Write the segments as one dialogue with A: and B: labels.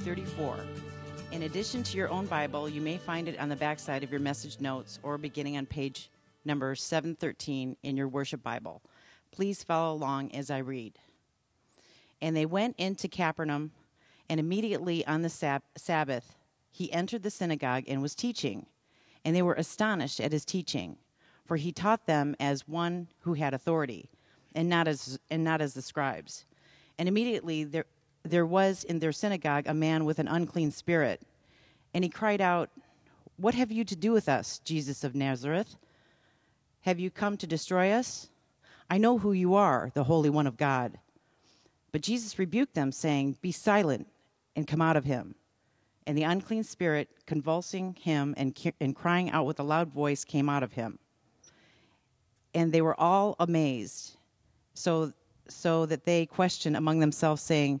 A: 34. In addition to your own Bible, you may find it on the backside of your message notes or beginning on page number 713 in your worship Bible. Please follow along as I read. And they went into Capernaum, and immediately on the sab- Sabbath, he entered the synagogue and was teaching. And they were astonished at his teaching, for he taught them as one who had authority and not as and not as the scribes. And immediately there there was in their synagogue a man with an unclean spirit, and he cried out, "What have you to do with us, Jesus of Nazareth? Have you come to destroy us? I know who you are, the Holy One of God." But Jesus rebuked them, saying, "Be silent and come out of him." And the unclean spirit, convulsing him and, and crying out with a loud voice, came out of him. And they were all amazed so, so that they questioned among themselves, saying,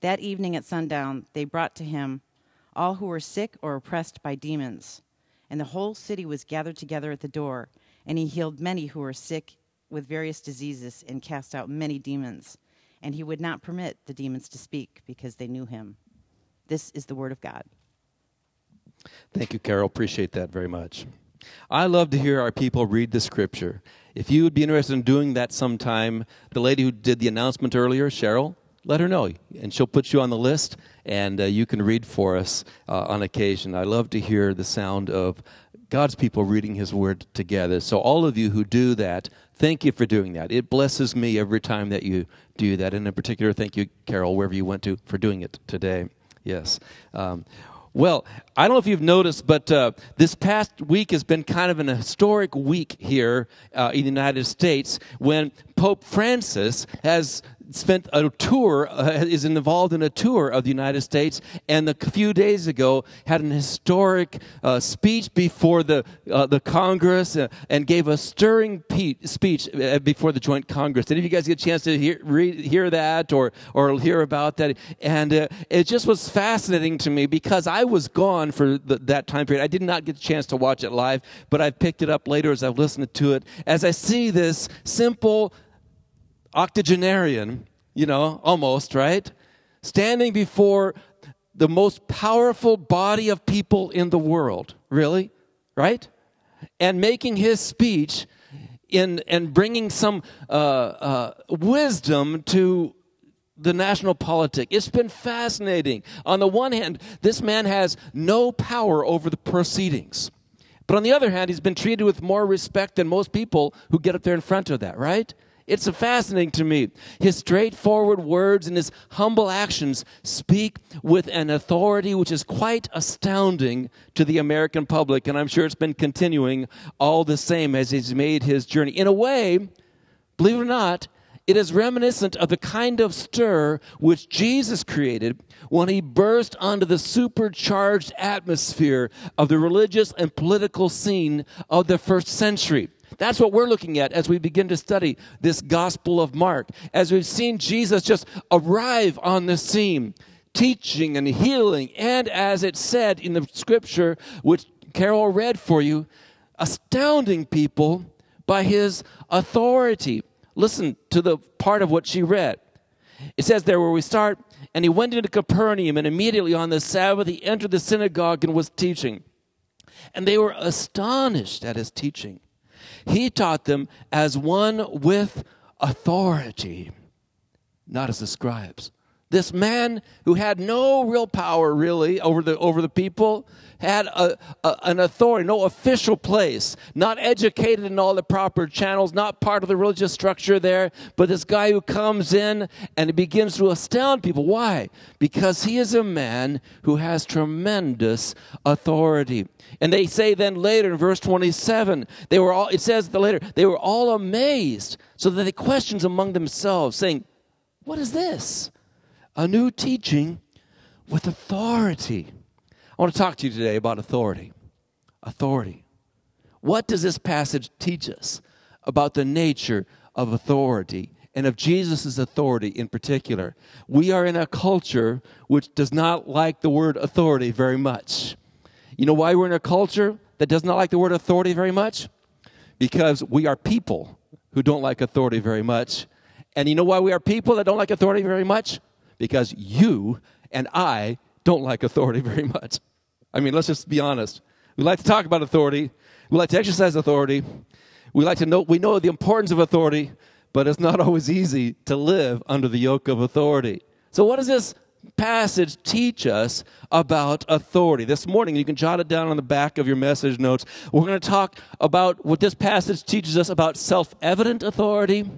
A: That evening at sundown, they brought to him all who were sick or oppressed by demons. And the whole city was gathered together at the door, and he healed many who were sick with various diseases and cast out many demons. And he would not permit the demons to speak because they knew him. This is the word of God.
B: Thank you, Carol. Appreciate that very much. I love to hear our people read the scripture. If you would be interested in doing that sometime, the lady who did the announcement earlier, Cheryl, let her know, and she'll put you on the list, and uh, you can read for us uh, on occasion. I love to hear the sound of God's people reading His Word together. So, all of you who do that, thank you for doing that. It blesses me every time that you do that. And in particular, thank you, Carol, wherever you went to, for doing it today. Yes. Um, well, I don't know if you've noticed, but uh, this past week has been kind of an historic week here uh, in the United States when Pope Francis has spent a tour, uh, is involved in a tour of the United States, and a few days ago had an historic uh, speech before the uh, the Congress uh, and gave a stirring pe- speech uh, before the Joint Congress. Did of you guys get a chance to hear hear that or or hear about that? And uh, it just was fascinating to me because I was gone for the, that time period. I did not get a chance to watch it live, but I picked it up later as I've listened to it. As I see this simple octogenarian, you know, almost, right? Standing before the most powerful body of people in the world, really, right? And making his speech in and bringing some uh, uh, wisdom to the national politic. It's been fascinating. On the one hand, this man has no power over the proceedings. But on the other hand, he's been treated with more respect than most people who get up there in front of that, right? It's fascinating to me. His straightforward words and his humble actions speak with an authority which is quite astounding to the American public, and I'm sure it's been continuing all the same as he's made his journey. In a way, believe it or not, it is reminiscent of the kind of stir which Jesus created when he burst onto the supercharged atmosphere of the religious and political scene of the first century. That's what we're looking at as we begin to study this Gospel of Mark. As we've seen Jesus just arrive on the scene, teaching and healing, and as it said in the scripture, which Carol read for you, astounding people by his authority. Listen to the part of what she read. It says there where we start, and he went into Capernaum, and immediately on the Sabbath he entered the synagogue and was teaching. And they were astonished at his teaching he taught them as one with authority, not as the scribes. This man who had no real power really over the, over the people had a, a, an authority, no official place, not educated in all the proper channels, not part of the religious structure there, but this guy who comes in and begins to astound people. Why? Because he is a man who has tremendous authority. And they say then later in verse 27, they were all, it says the later, they were all amazed, so that they questions among themselves, saying, What is this? A new teaching with authority. I want to talk to you today about authority. Authority. What does this passage teach us about the nature of authority and of Jesus' authority in particular? We are in a culture which does not like the word authority very much. You know why we're in a culture that does not like the word authority very much? Because we are people who don't like authority very much. And you know why we are people that don't like authority very much? Because you and I don't like authority very much. I mean, let's just be honest. We like to talk about authority, we like to exercise authority. We like to know, we know the importance of authority, but it's not always easy to live under the yoke of authority. So, what does this passage teach us about authority? This morning, you can jot it down on the back of your message notes. We're going to talk about what this passage teaches us about self evident authority,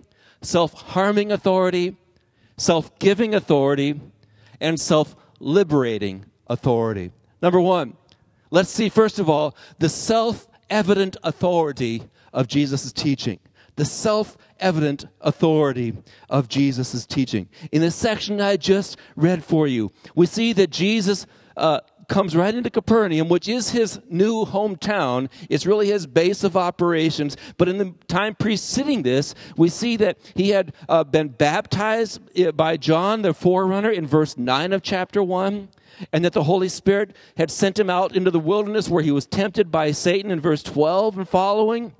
B: self harming authority, self giving authority, and self liberating authority. Number one, let's see, first of all, the self evident authority of Jesus' teaching. The self evident authority of Jesus' teaching. In the section I just read for you, we see that Jesus uh, comes right into Capernaum, which is his new hometown. It's really his base of operations. But in the time preceding this, we see that he had uh, been baptized uh, by John, the forerunner, in verse 9 of chapter 1 and that the Holy Spirit had sent him out into the wilderness where he was tempted by Satan in verse 12 and following.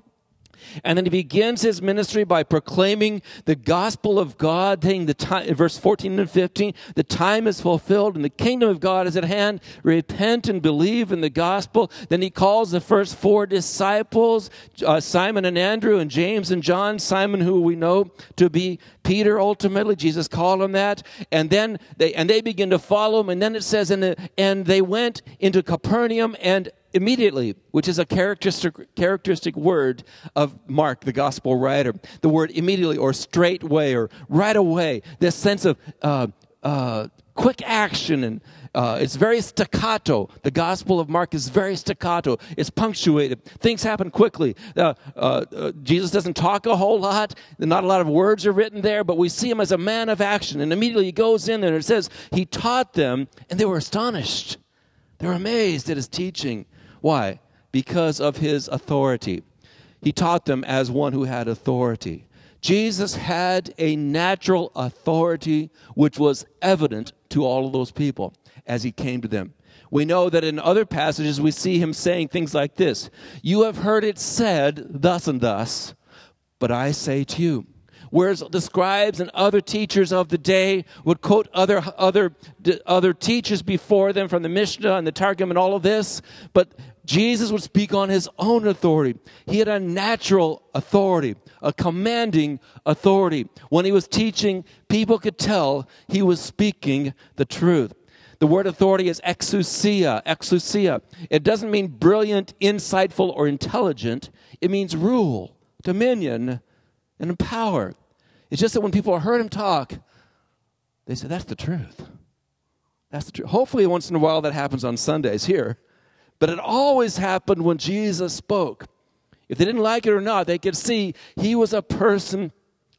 B: And then he begins his ministry by proclaiming the gospel of God, saying the time, verse 14 and 15, the time is fulfilled and the kingdom of God is at hand. Repent and believe in the gospel. Then he calls the first four disciples, uh, Simon and Andrew and James and John, Simon who we know to be Peter ultimately. Jesus called him that. And then they, and they begin to follow him. And then it says, and, the, and they went into Capernaum and immediately, which is a characteristic, characteristic word of Mark, the gospel writer. The word immediately or straightway or right away, this sense of uh, uh, quick action and uh, it's very staccato. The Gospel of Mark is very staccato. It's punctuated. Things happen quickly. Uh, uh, Jesus doesn't talk a whole lot. Not a lot of words are written there, but we see him as a man of action. And immediately he goes in there and it says he taught them, and they were astonished. They were amazed at his teaching. Why? Because of his authority. He taught them as one who had authority. Jesus had a natural authority which was evident to all of those people as he came to them. We know that in other passages we see him saying things like this You have heard it said thus and thus, but I say to you. Whereas the scribes and other teachers of the day would quote other, other, other teachers before them from the Mishnah and the Targum and all of this, but Jesus would speak on his own authority. He had a natural authority, a commanding authority. When he was teaching, people could tell he was speaking the truth. The word authority is exousia, exousia. It doesn't mean brilliant, insightful, or intelligent. It means rule, dominion, and power. It's just that when people heard him talk, they said, That's the truth. That's the truth. Hopefully, once in a while that happens on Sundays here. But it always happened when Jesus spoke. If they didn't like it or not, they could see he was a person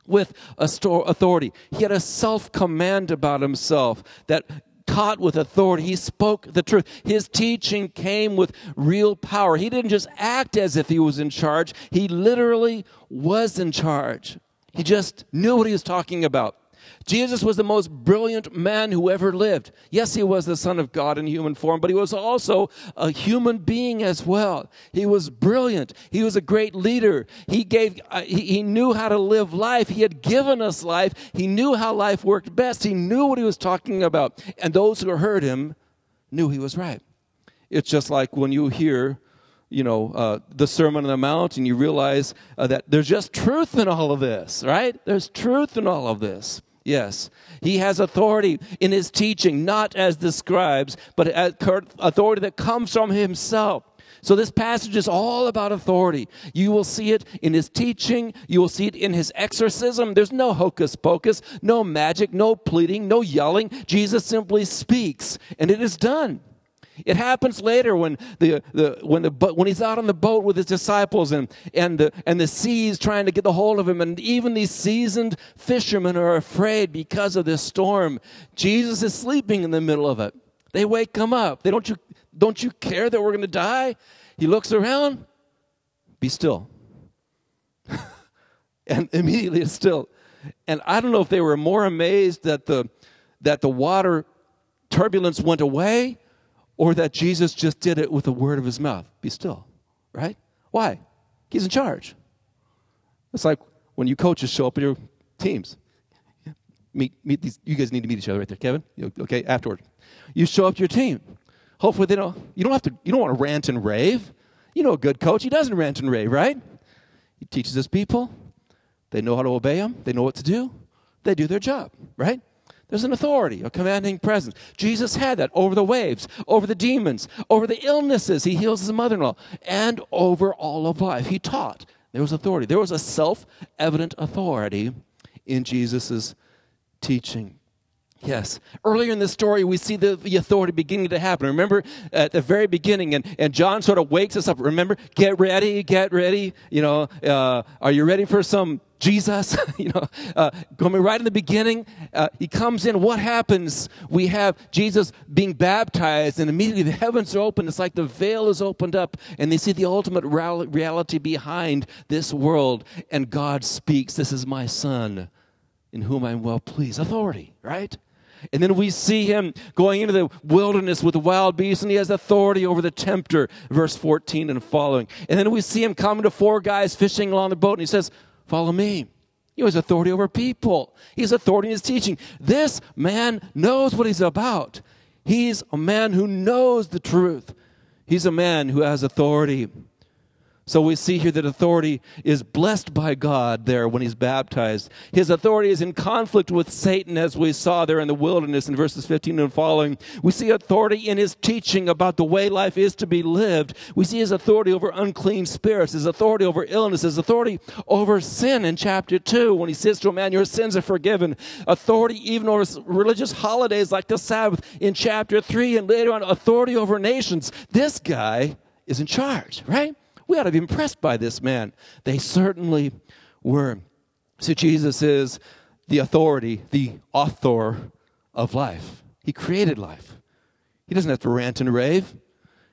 B: with authority. He had a self command about himself that taught with authority. He spoke the truth. His teaching came with real power. He didn't just act as if he was in charge, he literally was in charge. He just knew what he was talking about. Jesus was the most brilliant man who ever lived. Yes, he was the Son of God in human form, but he was also a human being as well. He was brilliant. He was a great leader. He gave, uh, he, he knew how to live life. He had given us life. He knew how life worked best. He knew what he was talking about. And those who heard him knew he was right. It's just like when you hear you know, uh, the Sermon on the Mount, and you realize uh, that there's just truth in all of this, right? There's truth in all of this. Yes. He has authority in his teaching, not as the scribes, but authority that comes from himself. So this passage is all about authority. You will see it in his teaching. You will see it in his exorcism. There's no hocus pocus, no magic, no pleading, no yelling. Jesus simply speaks, and it is done. It happens later when the, the when the when he's out on the boat with his disciples and and the and the sea's trying to get the hold of him and even these seasoned fishermen are afraid because of this storm. Jesus is sleeping in the middle of it. They wake him up. They don't you don't you care that we're going to die? He looks around. Be still. and immediately it's still. And I don't know if they were more amazed that the that the water turbulence went away or that Jesus just did it with the word of his mouth. Be still, right? Why? He's in charge. It's like when you coaches show up in your teams. Meet, meet these, you guys need to meet each other right there, Kevin. Okay, afterward. You show up to your team. Hopefully they don't, you don't have to, you don't want to rant and rave. You know a good coach, he doesn't rant and rave, right? He teaches his people. They know how to obey him. They know what to do. They do their job, right? There's an authority, a commanding presence. Jesus had that over the waves, over the demons, over the illnesses. He heals his mother in law, and over all of life. He taught. There was authority. There was a self evident authority in Jesus' teaching. Yes. Earlier in the story, we see the, the authority beginning to happen. Remember at the very beginning, and, and John sort of wakes us up. Remember, get ready, get ready. You know, uh, are you ready for some Jesus? you know, uh, coming right in the beginning, uh, he comes in. What happens? We have Jesus being baptized, and immediately the heavens are open. It's like the veil is opened up, and they see the ultimate reality behind this world. And God speaks, This is my son in whom I'm well pleased. Authority, right? And then we see him going into the wilderness with wild beasts, and he has authority over the tempter, verse 14 and following. And then we see him coming to four guys fishing along the boat, and he says, Follow me. He has authority over people, he has authority in his teaching. This man knows what he's about. He's a man who knows the truth, he's a man who has authority. So we see here that authority is blessed by God there when he's baptized. His authority is in conflict with Satan, as we saw there in the wilderness in verses 15 and following. We see authority in his teaching about the way life is to be lived. We see his authority over unclean spirits, his authority over illness, his authority over sin in chapter 2 when he says to a man, Your sins are forgiven. Authority even over religious holidays like the Sabbath in chapter 3, and later on, authority over nations. This guy is in charge, right? We ought to be impressed by this man. They certainly were. So Jesus is the authority, the author of life. He created life. He doesn't have to rant and rave.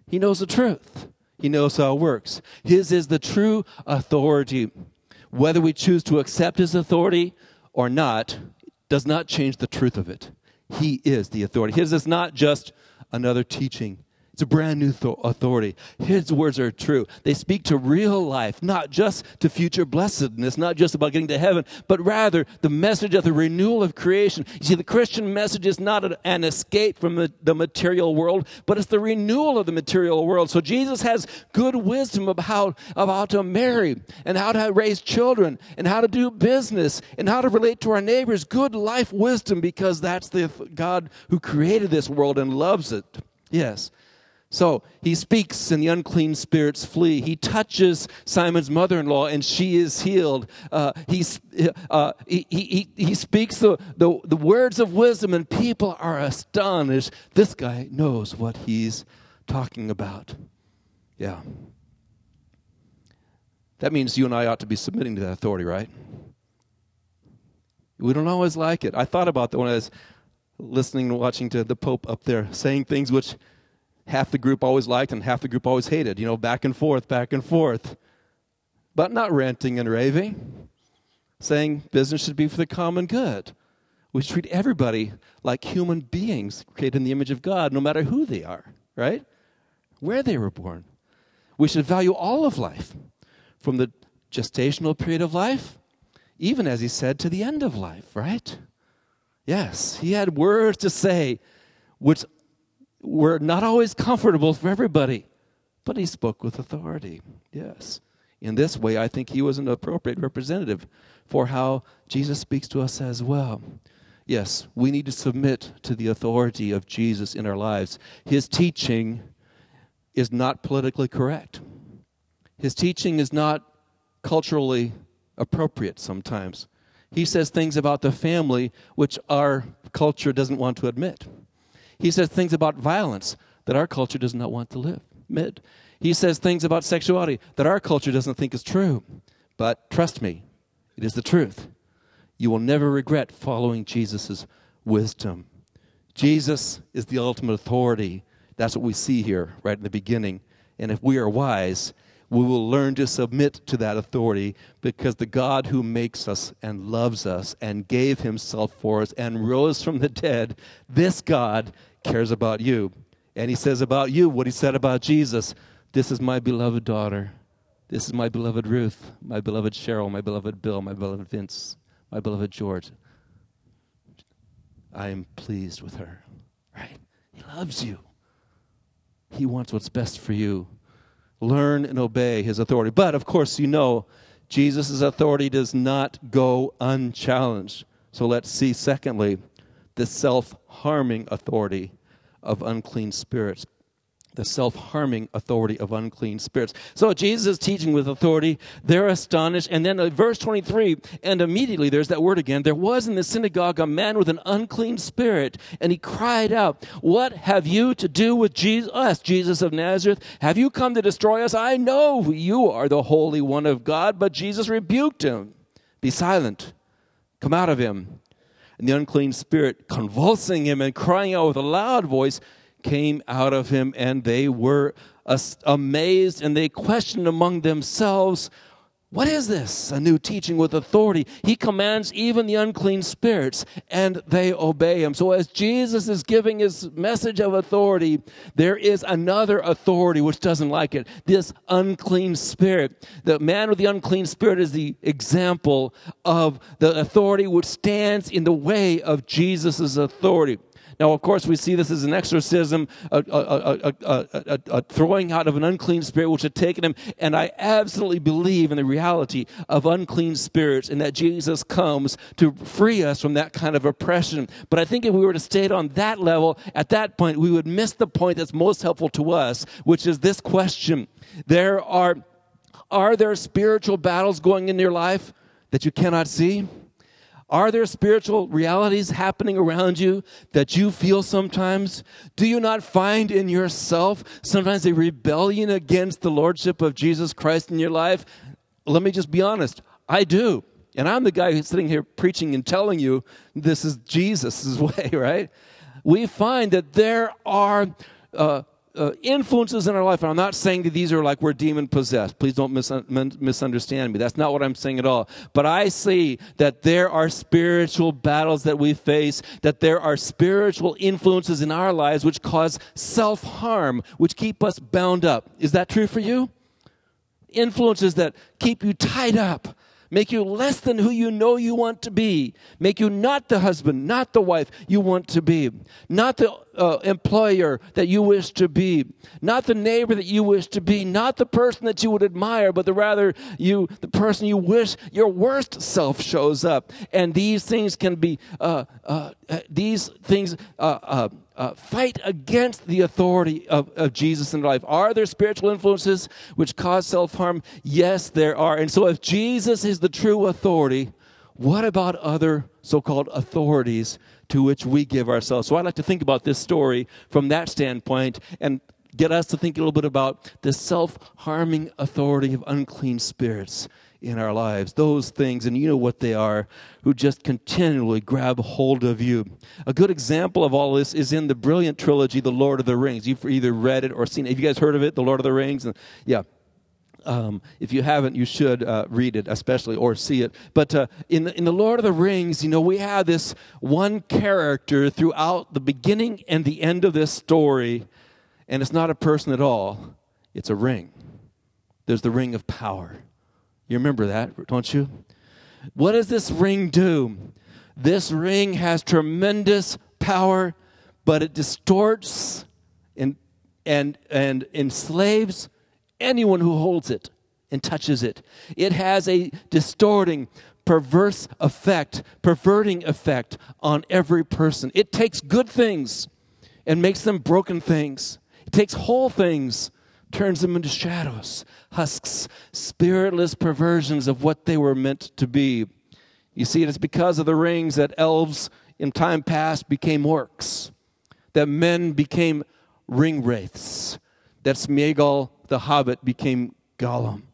B: He knows the truth. He knows how it works. His is the true authority. Whether we choose to accept his authority or not does not change the truth of it. He is the authority. His is not just another teaching. It's a brand new th- authority. His words are true. They speak to real life, not just to future blessedness, not just about getting to heaven, but rather the message of the renewal of creation. You see, the Christian message is not an escape from the, the material world, but it's the renewal of the material world. So Jesus has good wisdom about about how to marry and how to raise children and how to do business and how to relate to our neighbors. Good life wisdom because that's the God who created this world and loves it. Yes. So he speaks, and the unclean spirits flee. He touches Simon's mother in law, and she is healed. Uh, he, uh, he, he, he speaks the, the, the words of wisdom, and people are astonished. This guy knows what he's talking about. Yeah. That means you and I ought to be submitting to that authority, right? We don't always like it. I thought about that when I was listening and watching to the Pope up there saying things which half the group always liked and half the group always hated, you know, back and forth, back and forth. But not ranting and raving, saying business should be for the common good. We treat everybody like human beings created in the image of God, no matter who they are, right? Where they were born. We should value all of life, from the gestational period of life, even as he said, to the end of life, right? Yes, he had words to say which were not always comfortable for everybody, but he spoke with authority. Yes. In this way, I think he was an appropriate representative for how Jesus speaks to us as well. Yes, we need to submit to the authority of Jesus in our lives. His teaching is not politically correct, his teaching is not culturally appropriate sometimes. He says things about the family which our culture doesn't want to admit. He says things about violence that our culture does not want to live. Mid. He says things about sexuality that our culture doesn't think is true. But trust me, it is the truth. You will never regret following Jesus' wisdom. Jesus is the ultimate authority. That's what we see here right in the beginning. And if we are wise, we will learn to submit to that authority because the God who makes us and loves us and gave himself for us and rose from the dead, this God cares about you. And he says about you what he said about Jesus This is my beloved daughter. This is my beloved Ruth, my beloved Cheryl, my beloved Bill, my beloved Vince, my beloved George. I am pleased with her, right? He loves you. He wants what's best for you. Learn and obey his authority. But of course, you know, Jesus' authority does not go unchallenged. So let's see, secondly, the self harming authority of unclean spirits the self harming authority of unclean spirits. So Jesus is teaching with authority. They're astonished. And then uh, verse 23, and immediately there's that word again. There was in the synagogue a man with an unclean spirit, and he cried out, What have you to do with Jesus, us, Jesus of Nazareth? Have you come to destroy us? I know you are the Holy One of God. But Jesus rebuked him. Be silent. Come out of him. And the unclean spirit, convulsing him and crying out with a loud voice, came out of him, and they were amazed and they questioned among themselves, What is this? A new teaching with authority. He commands even the unclean spirits, and they obey him. So, as Jesus is giving his message of authority, there is another authority which doesn't like it this unclean spirit. The man with the unclean spirit is the example of the authority which stands in the way of Jesus' authority. Now, of course, we see this as an exorcism, a, a, a, a, throwing out of an unclean spirit which had taken him. And I absolutely believe in the reality of unclean spirits and that Jesus comes to free us from that kind of oppression. But I think if we were to stay on that level, at that point, we would miss the point that's most helpful to us, which is this question. There are, are there spiritual battles going in your life that you cannot see? Are there spiritual realities happening around you that you feel sometimes? Do you not find in yourself sometimes a rebellion against the Lordship of Jesus Christ in your life? Let me just be honest. I do. And I'm the guy who's sitting here preaching and telling you this is Jesus' way, right? We find that there are uh, uh, influences in our life, and I'm not saying that these are like we're demon possessed. Please don't mis- misunderstand me. That's not what I'm saying at all. But I see that there are spiritual battles that we face, that there are spiritual influences in our lives which cause self harm, which keep us bound up. Is that true for you? Influences that keep you tied up make you less than who you know you want to be, make you not the husband, not the wife you want to be, not the uh, employer that you wish to be, not the neighbor that you wish to be, not the person that you would admire, but the rather you, the person you wish your worst self shows up. And these things can be, uh, uh, uh these things uh, fight against the authority of, of Jesus in life. Are there spiritual influences which cause self harm? Yes, there are. And so, if Jesus is the true authority, what about other so called authorities to which we give ourselves? So, I'd like to think about this story from that standpoint and get us to think a little bit about the self harming authority of unclean spirits in our lives. Those things, and you know what they are, who just continually grab hold of you. A good example of all this is in the brilliant trilogy, The Lord of the Rings. You've either read it or seen it. Have you guys heard of it, The Lord of the Rings? Yeah. Um, if you haven't, you should uh, read it, especially or see it. But uh, in the, in the Lord of the Rings, you know, we have this one character throughout the beginning and the end of this story, and it's not a person at all. It's a ring. There's the ring of power. You remember that, don't you? What does this ring do? This ring has tremendous power, but it distorts and, and, and enslaves anyone who holds it and touches it. It has a distorting, perverse effect, perverting effect on every person. It takes good things and makes them broken things. It takes whole things turns them into shadows, husks, spiritless perversions of what they were meant to be. You see, it is because of the rings that elves in time past became orcs, that men became ring wraiths. That Smeagol the Hobbit became Gollum.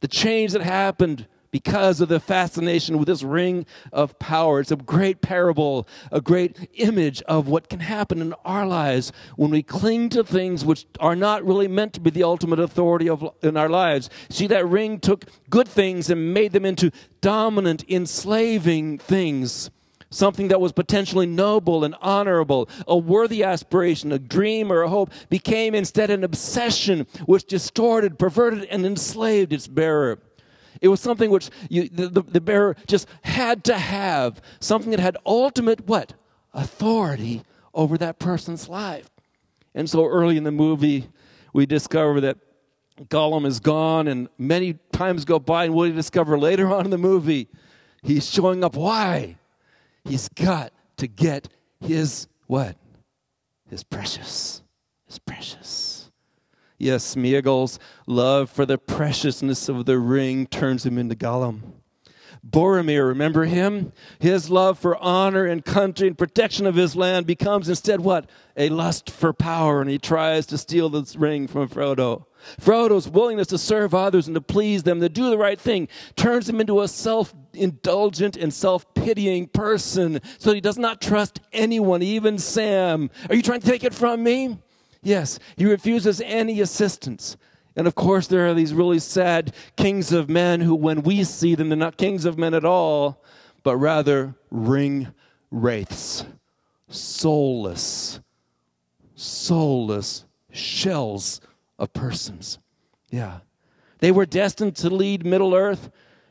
B: The change that happened because of the fascination with this ring of power. It's a great parable, a great image of what can happen in our lives when we cling to things which are not really meant to be the ultimate authority of, in our lives. See, that ring took good things and made them into dominant, enslaving things something that was potentially noble and honorable, a worthy aspiration, a dream or a hope, became instead an obsession which distorted, perverted, and enslaved its bearer. It was something which you, the, the, the bearer just had to have, something that had ultimate what? Authority over that person's life. And so early in the movie, we discover that Gollum is gone, and many times go by, and you discover later on in the movie? He's showing up. Why? He's got to get his what? His precious. His precious. Yes, Smeagol's love for the preciousness of the ring turns him into Gollum. Boromir, remember him? His love for honor and country and protection of his land becomes instead what? A lust for power, and he tries to steal this ring from Frodo. Frodo's willingness to serve others and to please them, to do the right thing, turns him into a self indulgent and self pitying person so he does not trust anyone, even Sam. Are you trying to take it from me? Yes, he refuses any assistance. And of course, there are these really sad kings of men who, when we see them, they're not kings of men at all, but rather ring wraiths, soulless, soulless shells of persons. Yeah. They were destined to lead Middle Earth,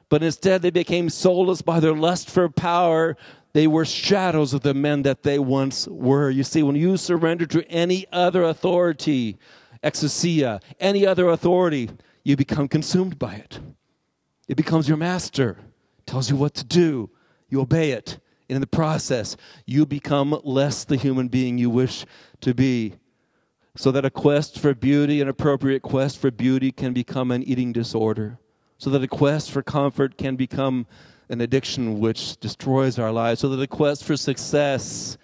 B: but instead they became soulless by their lust for power, they were shadows of the men that they once were. You see, when you surrender to any other authority, exousia, any other authority, you become consumed by it. It becomes your master, tells you what to do, you obey it. And in the process, you become less the human being you wish to be. So that a quest for beauty, an appropriate quest for beauty, can become an eating disorder. So that a quest for comfort can become an addiction which destroys our lives, so that the quest for success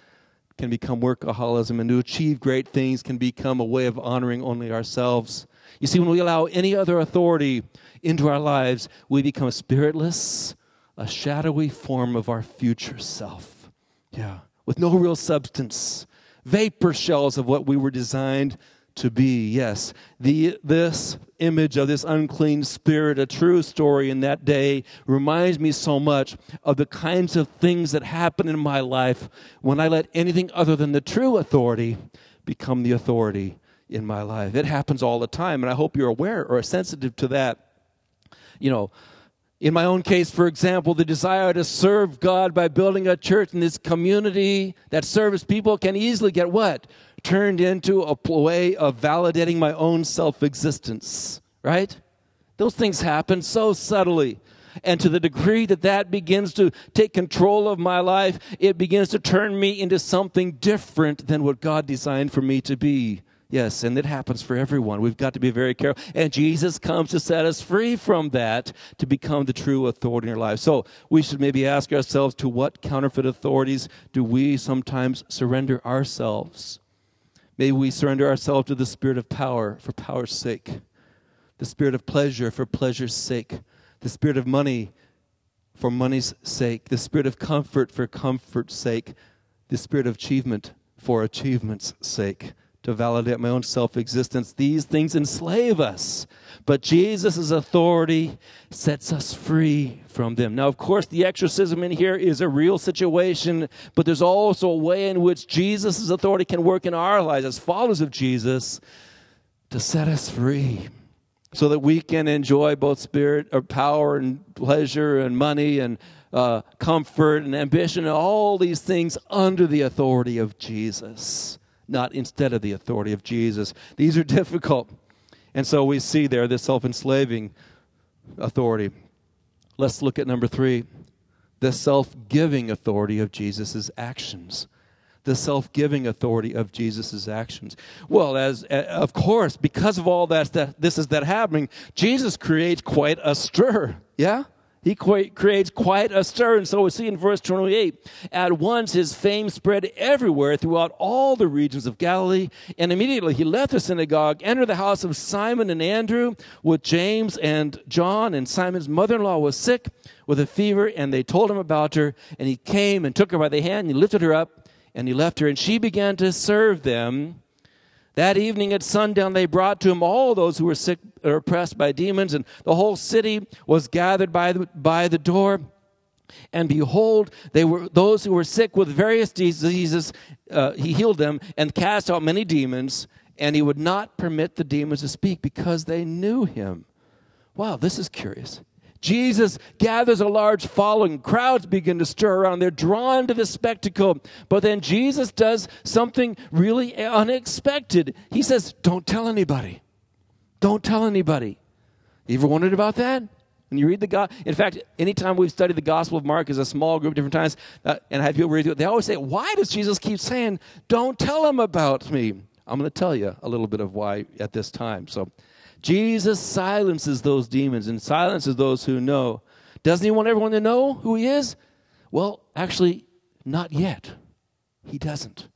B: can become workaholism, and to achieve great things can become a way of honoring only ourselves. You see, when we allow any other authority into our lives, we become a spiritless, a shadowy form of our future self. Yeah, with no real substance, vapor shells of what we were designed to be. Yes, the, this image of this unclean spirit, a true story in that day, reminds me so much of the kinds of things that happen in my life when I let anything other than the true authority become the authority in my life. It happens all the time, and I hope you're aware or sensitive to that. You know, in my own case, for example, the desire to serve God by building a church in this community that serves people can easily get what? Turned into a way of validating my own self existence, right? Those things happen so subtly. And to the degree that that begins to take control of my life, it begins to turn me into something different than what God designed for me to be. Yes, and it happens for everyone. We've got to be very careful. And Jesus comes to set us free from that to become the true authority in our lives. So we should maybe ask ourselves to what counterfeit authorities do we sometimes surrender ourselves? May we surrender ourselves to the spirit of power for power's sake, the spirit of pleasure for pleasure's sake, the spirit of money for money's sake, the spirit of comfort for comfort's sake, the spirit of achievement for achievement's sake to validate my own self existence. These things enslave us, but Jesus' authority sets us free from them. Now, of course, the exorcism in here is a real situation, but there's also a way in which Jesus' authority can work in our lives as followers of Jesus to set us free so that we can enjoy both spirit or power and pleasure and money and uh, comfort and ambition and all these things under the authority of Jesus not instead of the authority of Jesus. These are difficult. And so we see there this self enslaving authority. Let's look at number three the self giving authority of Jesus' actions. The self giving authority of Jesus' actions. Well, as uh, of course, because of all that, that this is that happening, Jesus creates quite a stir. Yeah? He creates quite a stir. And so we see in verse 28 at once his fame spread everywhere throughout all the regions of Galilee. And immediately he left the synagogue, entered the house of Simon and Andrew with James and John. And Simon's mother in law was sick with a fever, and they told him about her. And he came and took her by the hand, and he lifted her up, and he left her. And she began to serve them. That evening at sundown, they brought to him all those who were sick or oppressed by demons, and the whole city was gathered by the, by the door. And behold, they were those who were sick with various diseases. Uh, he healed them and cast out many demons, and he would not permit the demons to speak because they knew him. Wow, this is curious. Jesus gathers a large following. Crowds begin to stir around. They're drawn to the spectacle. But then Jesus does something really unexpected. He says, Don't tell anybody. Don't tell anybody. You ever wondered about that? When you read the God, in fact, anytime we've studied the Gospel of Mark as a small group, different times, uh, and I have people read it, they always say, "Why does Jesus keep saying, don't tell them about me?" I'm going to tell you a little bit of why at this time. So, Jesus silences those demons and silences those who know. Doesn't he want everyone to know who he is? Well, actually, not yet. He doesn't.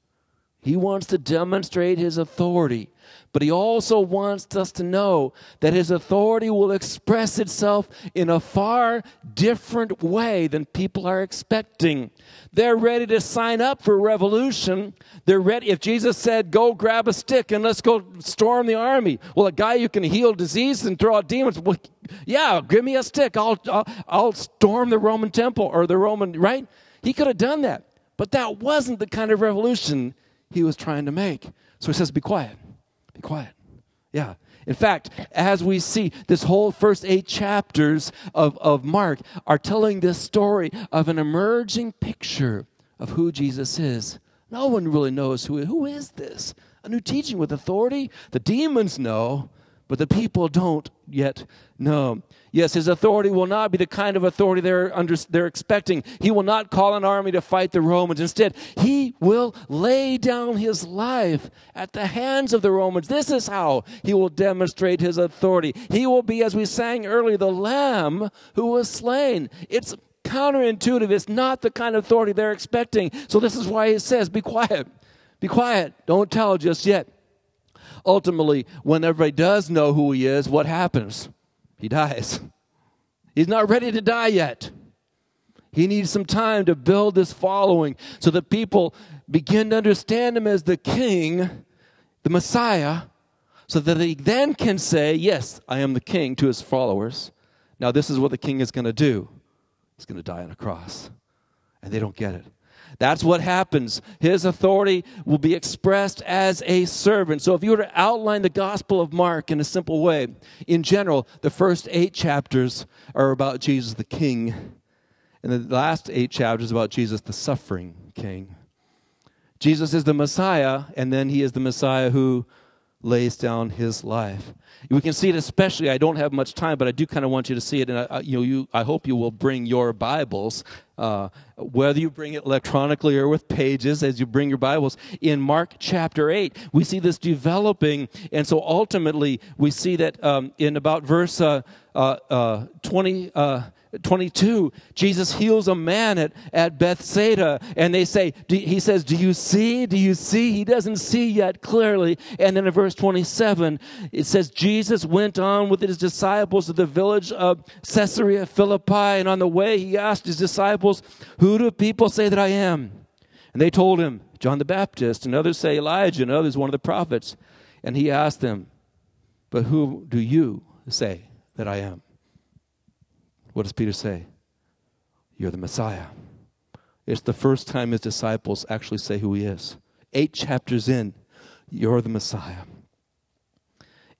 B: He wants to demonstrate his authority, but he also wants us to know that his authority will express itself in a far different way than people are expecting. They're ready to sign up for revolution. They're ready. If Jesus said, Go grab a stick and let's go storm the army, well, a guy who can heal disease and throw out demons, well, yeah, give me a stick. I'll, I'll, I'll storm the Roman temple or the Roman, right? He could have done that. But that wasn't the kind of revolution he was trying to make. So he says, Be quiet. Quiet. Yeah. In fact, as we see, this whole first eight chapters of, of Mark are telling this story of an emerging picture of who Jesus is. No one really knows who, who is this? A new teaching with authority? The demons know, but the people don't yet know. Yes, his authority will not be the kind of authority they're, under, they're expecting. He will not call an army to fight the Romans. Instead, he will lay down his life at the hands of the Romans. This is how he will demonstrate his authority. He will be, as we sang earlier, the lamb who was slain. It's counterintuitive. It's not the kind of authority they're expecting. So, this is why he says, Be quiet. Be quiet. Don't tell just yet. Ultimately, when everybody does know who he is, what happens? He dies. He's not ready to die yet. He needs some time to build this following so that people begin to understand him as the king, the Messiah, so that he then can say, Yes, I am the king to his followers. Now, this is what the king is going to do. He's going to die on a cross. And they don't get it. That's what happens. His authority will be expressed as a servant. So, if you were to outline the Gospel of Mark in a simple way, in general, the first eight chapters are about Jesus the King, and the last eight chapters about Jesus the suffering King. Jesus is the Messiah, and then he is the Messiah who lays down his life. We can see it especially. I don't have much time, but I do kind of want you to see it, and I, you know, you, I hope you will bring your Bibles, uh, whether you bring it electronically or with pages, as you bring your Bibles. In Mark chapter eight, we see this developing, and so ultimately we see that um, in about verse uh, uh, uh twenty. Uh, 22, Jesus heals a man at, at Bethsaida, and they say, He says, Do you see? Do you see? He doesn't see yet clearly. And then in verse 27, it says, Jesus went on with his disciples to the village of Caesarea Philippi, and on the way he asked his disciples, Who do people say that I am? And they told him, John the Baptist, and others say Elijah, and others one of the prophets. And he asked them, But who do you say that I am? What does Peter say? You're the Messiah. It's the first time his disciples actually say who he is. Eight chapters in, you're the Messiah.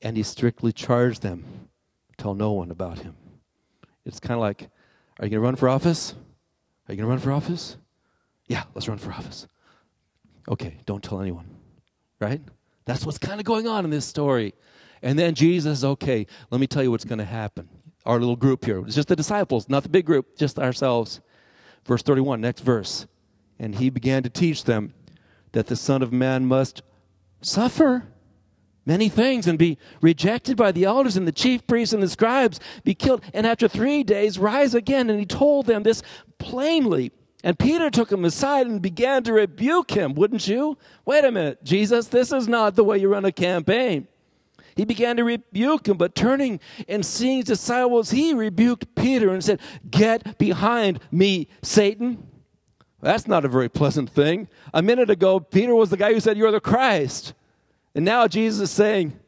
B: And he strictly charged them tell no one about him. It's kind of like, are you going to run for office? Are you going to run for office? Yeah, let's run for office. Okay, don't tell anyone. Right? That's what's kind of going on in this story. And then Jesus, okay, let me tell you what's going to happen our little group here. It's just the disciples, not the big group, just ourselves. Verse 31, next verse. And he began to teach them that the Son of Man must suffer many things and be rejected by the elders and the chief priests and the scribes, be killed, and after three days rise again. And he told them this plainly. And Peter took him aside and began to rebuke him, wouldn't you? Wait a minute, Jesus, this is not the way you run a campaign. He began to rebuke him, but turning and seeing his disciples, he rebuked Peter and said, Get behind me, Satan. That's not a very pleasant thing. A minute ago, Peter was the guy who said, You're the Christ. And now Jesus is saying,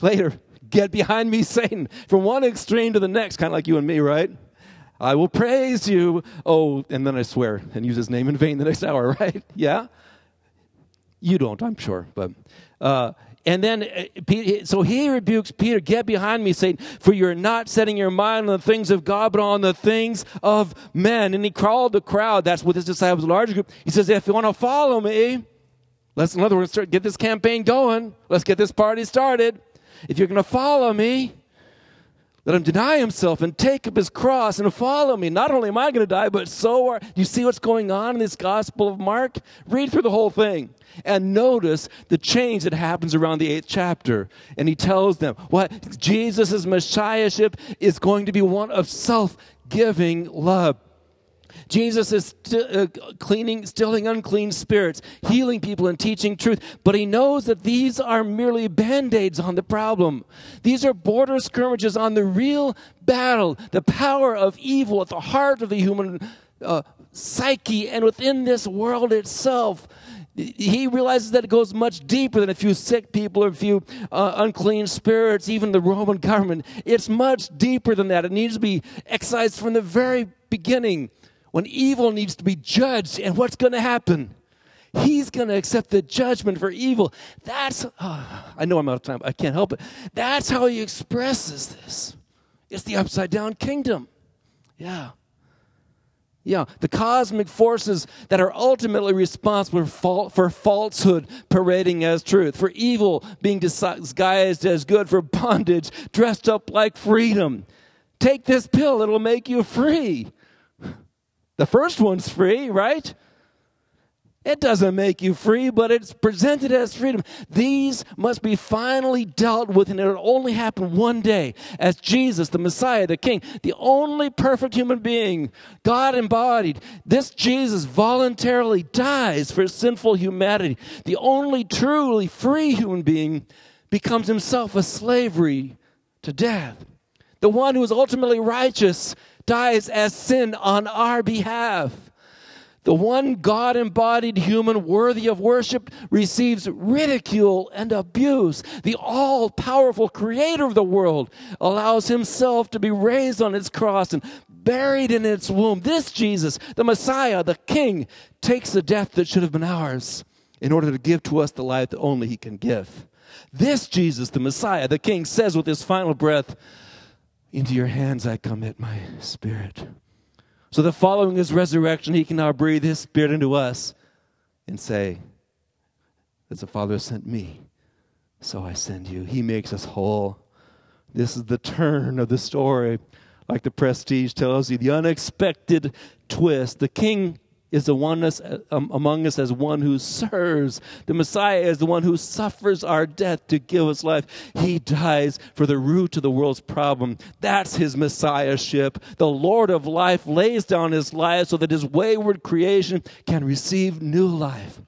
B: later, Get behind me, Satan. From one extreme to the next, kind of like you and me, right? I will praise you. Oh, and then I swear and use his name in vain the next hour, right? Yeah? You don't, I'm sure. But uh, and then, uh, so he rebukes Peter, get behind me, Satan, for you're not setting your mind on the things of God, but on the things of men. And he called the crowd, that's with his disciples, a large group. He says, if you want to follow me, let's, in other words, start, get this campaign going. Let's get this party started. If you're going to follow me, let him deny himself and take up his cross and follow me. Not only am I going to die, but so are. Do you see what's going on in this Gospel of Mark? Read through the whole thing and notice the change that happens around the eighth chapter. And he tells them what Jesus' messiahship is going to be one of self giving love. Jesus is st- uh, cleaning, stilling unclean spirits, healing people, and teaching truth. But he knows that these are merely band aids on the problem. These are border skirmishes on the real battle, the power of evil at the heart of the human uh, psyche and within this world itself. He realizes that it goes much deeper than a few sick people or a few uh, unclean spirits, even the Roman government. It's much deeper than that. It needs to be excised from the very beginning when evil needs to be judged. And what's going to happen? He's going to accept the judgment for evil. That's, uh, I know I'm out of time. I can't help it. That's how he expresses this. It's the upside down kingdom. Yeah. Yeah, the cosmic forces that are ultimately responsible for falsehood parading as truth, for evil being disguised as good, for bondage dressed up like freedom. Take this pill, it'll make you free. The first one's free, right? It doesn't make you free, but it's presented as freedom. These must be finally dealt with, and it'll only happen one day as Jesus, the Messiah, the King, the only perfect human being, God embodied. This Jesus voluntarily dies for sinful humanity. The only truly free human being becomes himself a slavery to death. The one who is ultimately righteous dies as sin on our behalf. The one God embodied human worthy of worship receives ridicule and abuse. The all powerful creator of the world allows himself to be raised on its cross and buried in its womb. This Jesus, the Messiah, the King, takes the death that should have been ours in order to give to us the life that only he can give. This Jesus, the Messiah, the King, says with his final breath, into your hands I commit my spirit. So that following his resurrection, he can now breathe his spirit into us and say, As the Father sent me, so I send you. He makes us whole. This is the turn of the story. Like the prestige tells you, the unexpected twist. The king is the one us, um, among us as one who serves. The Messiah is the one who suffers our death to give us life. He dies for the root of the world's problem. That's his Messiahship. The Lord of life lays down his life so that his wayward creation can receive new life.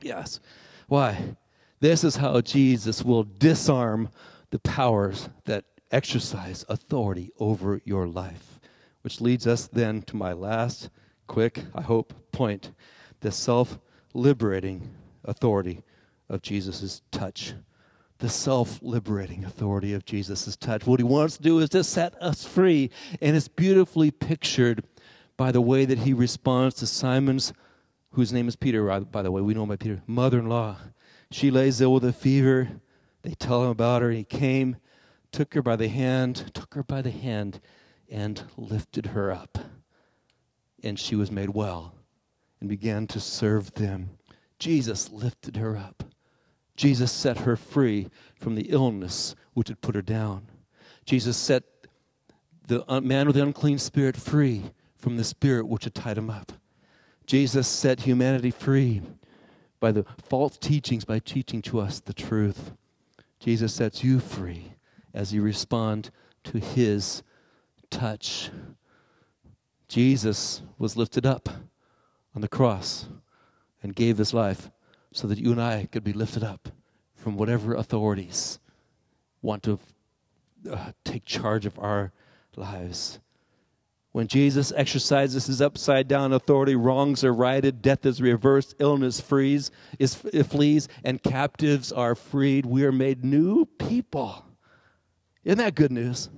B: Yes. Why? This is how Jesus will disarm the powers that exercise authority over your life. Which leads us then to my last quick, I hope, point the self liberating authority of Jesus' touch. The self liberating authority of Jesus' touch. What he wants to do is to set us free, and it's beautifully pictured by the way that he responds to Simon's, whose name is Peter, uh, by the way, we know him by Peter, mother in law. She lays ill with a fever. They tell him about her. He came, took her by the hand, took her by the hand, and lifted her up and she was made well and began to serve them. Jesus lifted her up. Jesus set her free from the illness which had put her down. Jesus set the man with the unclean spirit free from the spirit which had tied him up. Jesus set humanity free by the false teachings by teaching to us the truth. Jesus sets you free as you respond to his touch. Jesus was lifted up on the cross and gave his life so that you and I could be lifted up from whatever authorities want to uh, take charge of our lives. When Jesus exercises his upside down authority, wrongs are righted, death is reversed, illness frees, is, flees, and captives are freed. We are made new people. Isn't that good news?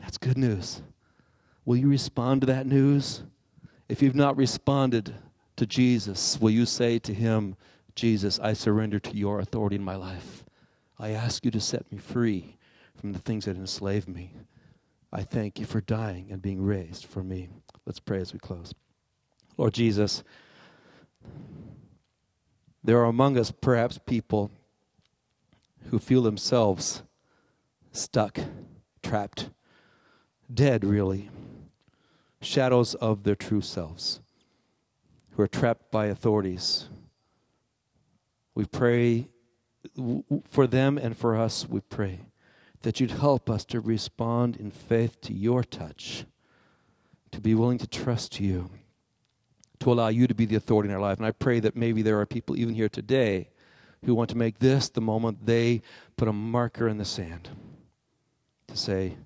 B: That's good news. Will you respond to that news? If you've not responded to Jesus, will you say to him, Jesus, I surrender to your authority in my life. I ask you to set me free from the things that enslave me. I thank you for dying and being raised for me. Let's pray as we close. Lord Jesus, there are among us perhaps people who feel themselves stuck, trapped, dead, really, shadows of their true selves, who are trapped by authorities. We pray for them and for us, we pray that you'd help us to respond in faith to your touch, to be willing to trust you, to allow you to be the authority in our life. And I pray that maybe there are people even here today who want to make this the moment they put a marker in the sand to say,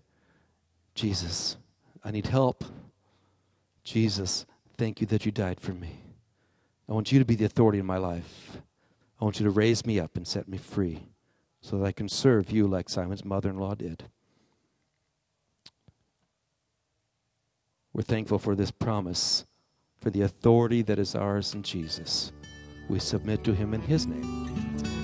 B: Jesus, I need help. Jesus, thank you that you died for me. I want you to be the authority in my life. I want you to raise me up and set me free so that I can serve you like Simon's mother in law did. We're thankful for this promise, for the authority that is ours in Jesus. We submit to him in his name.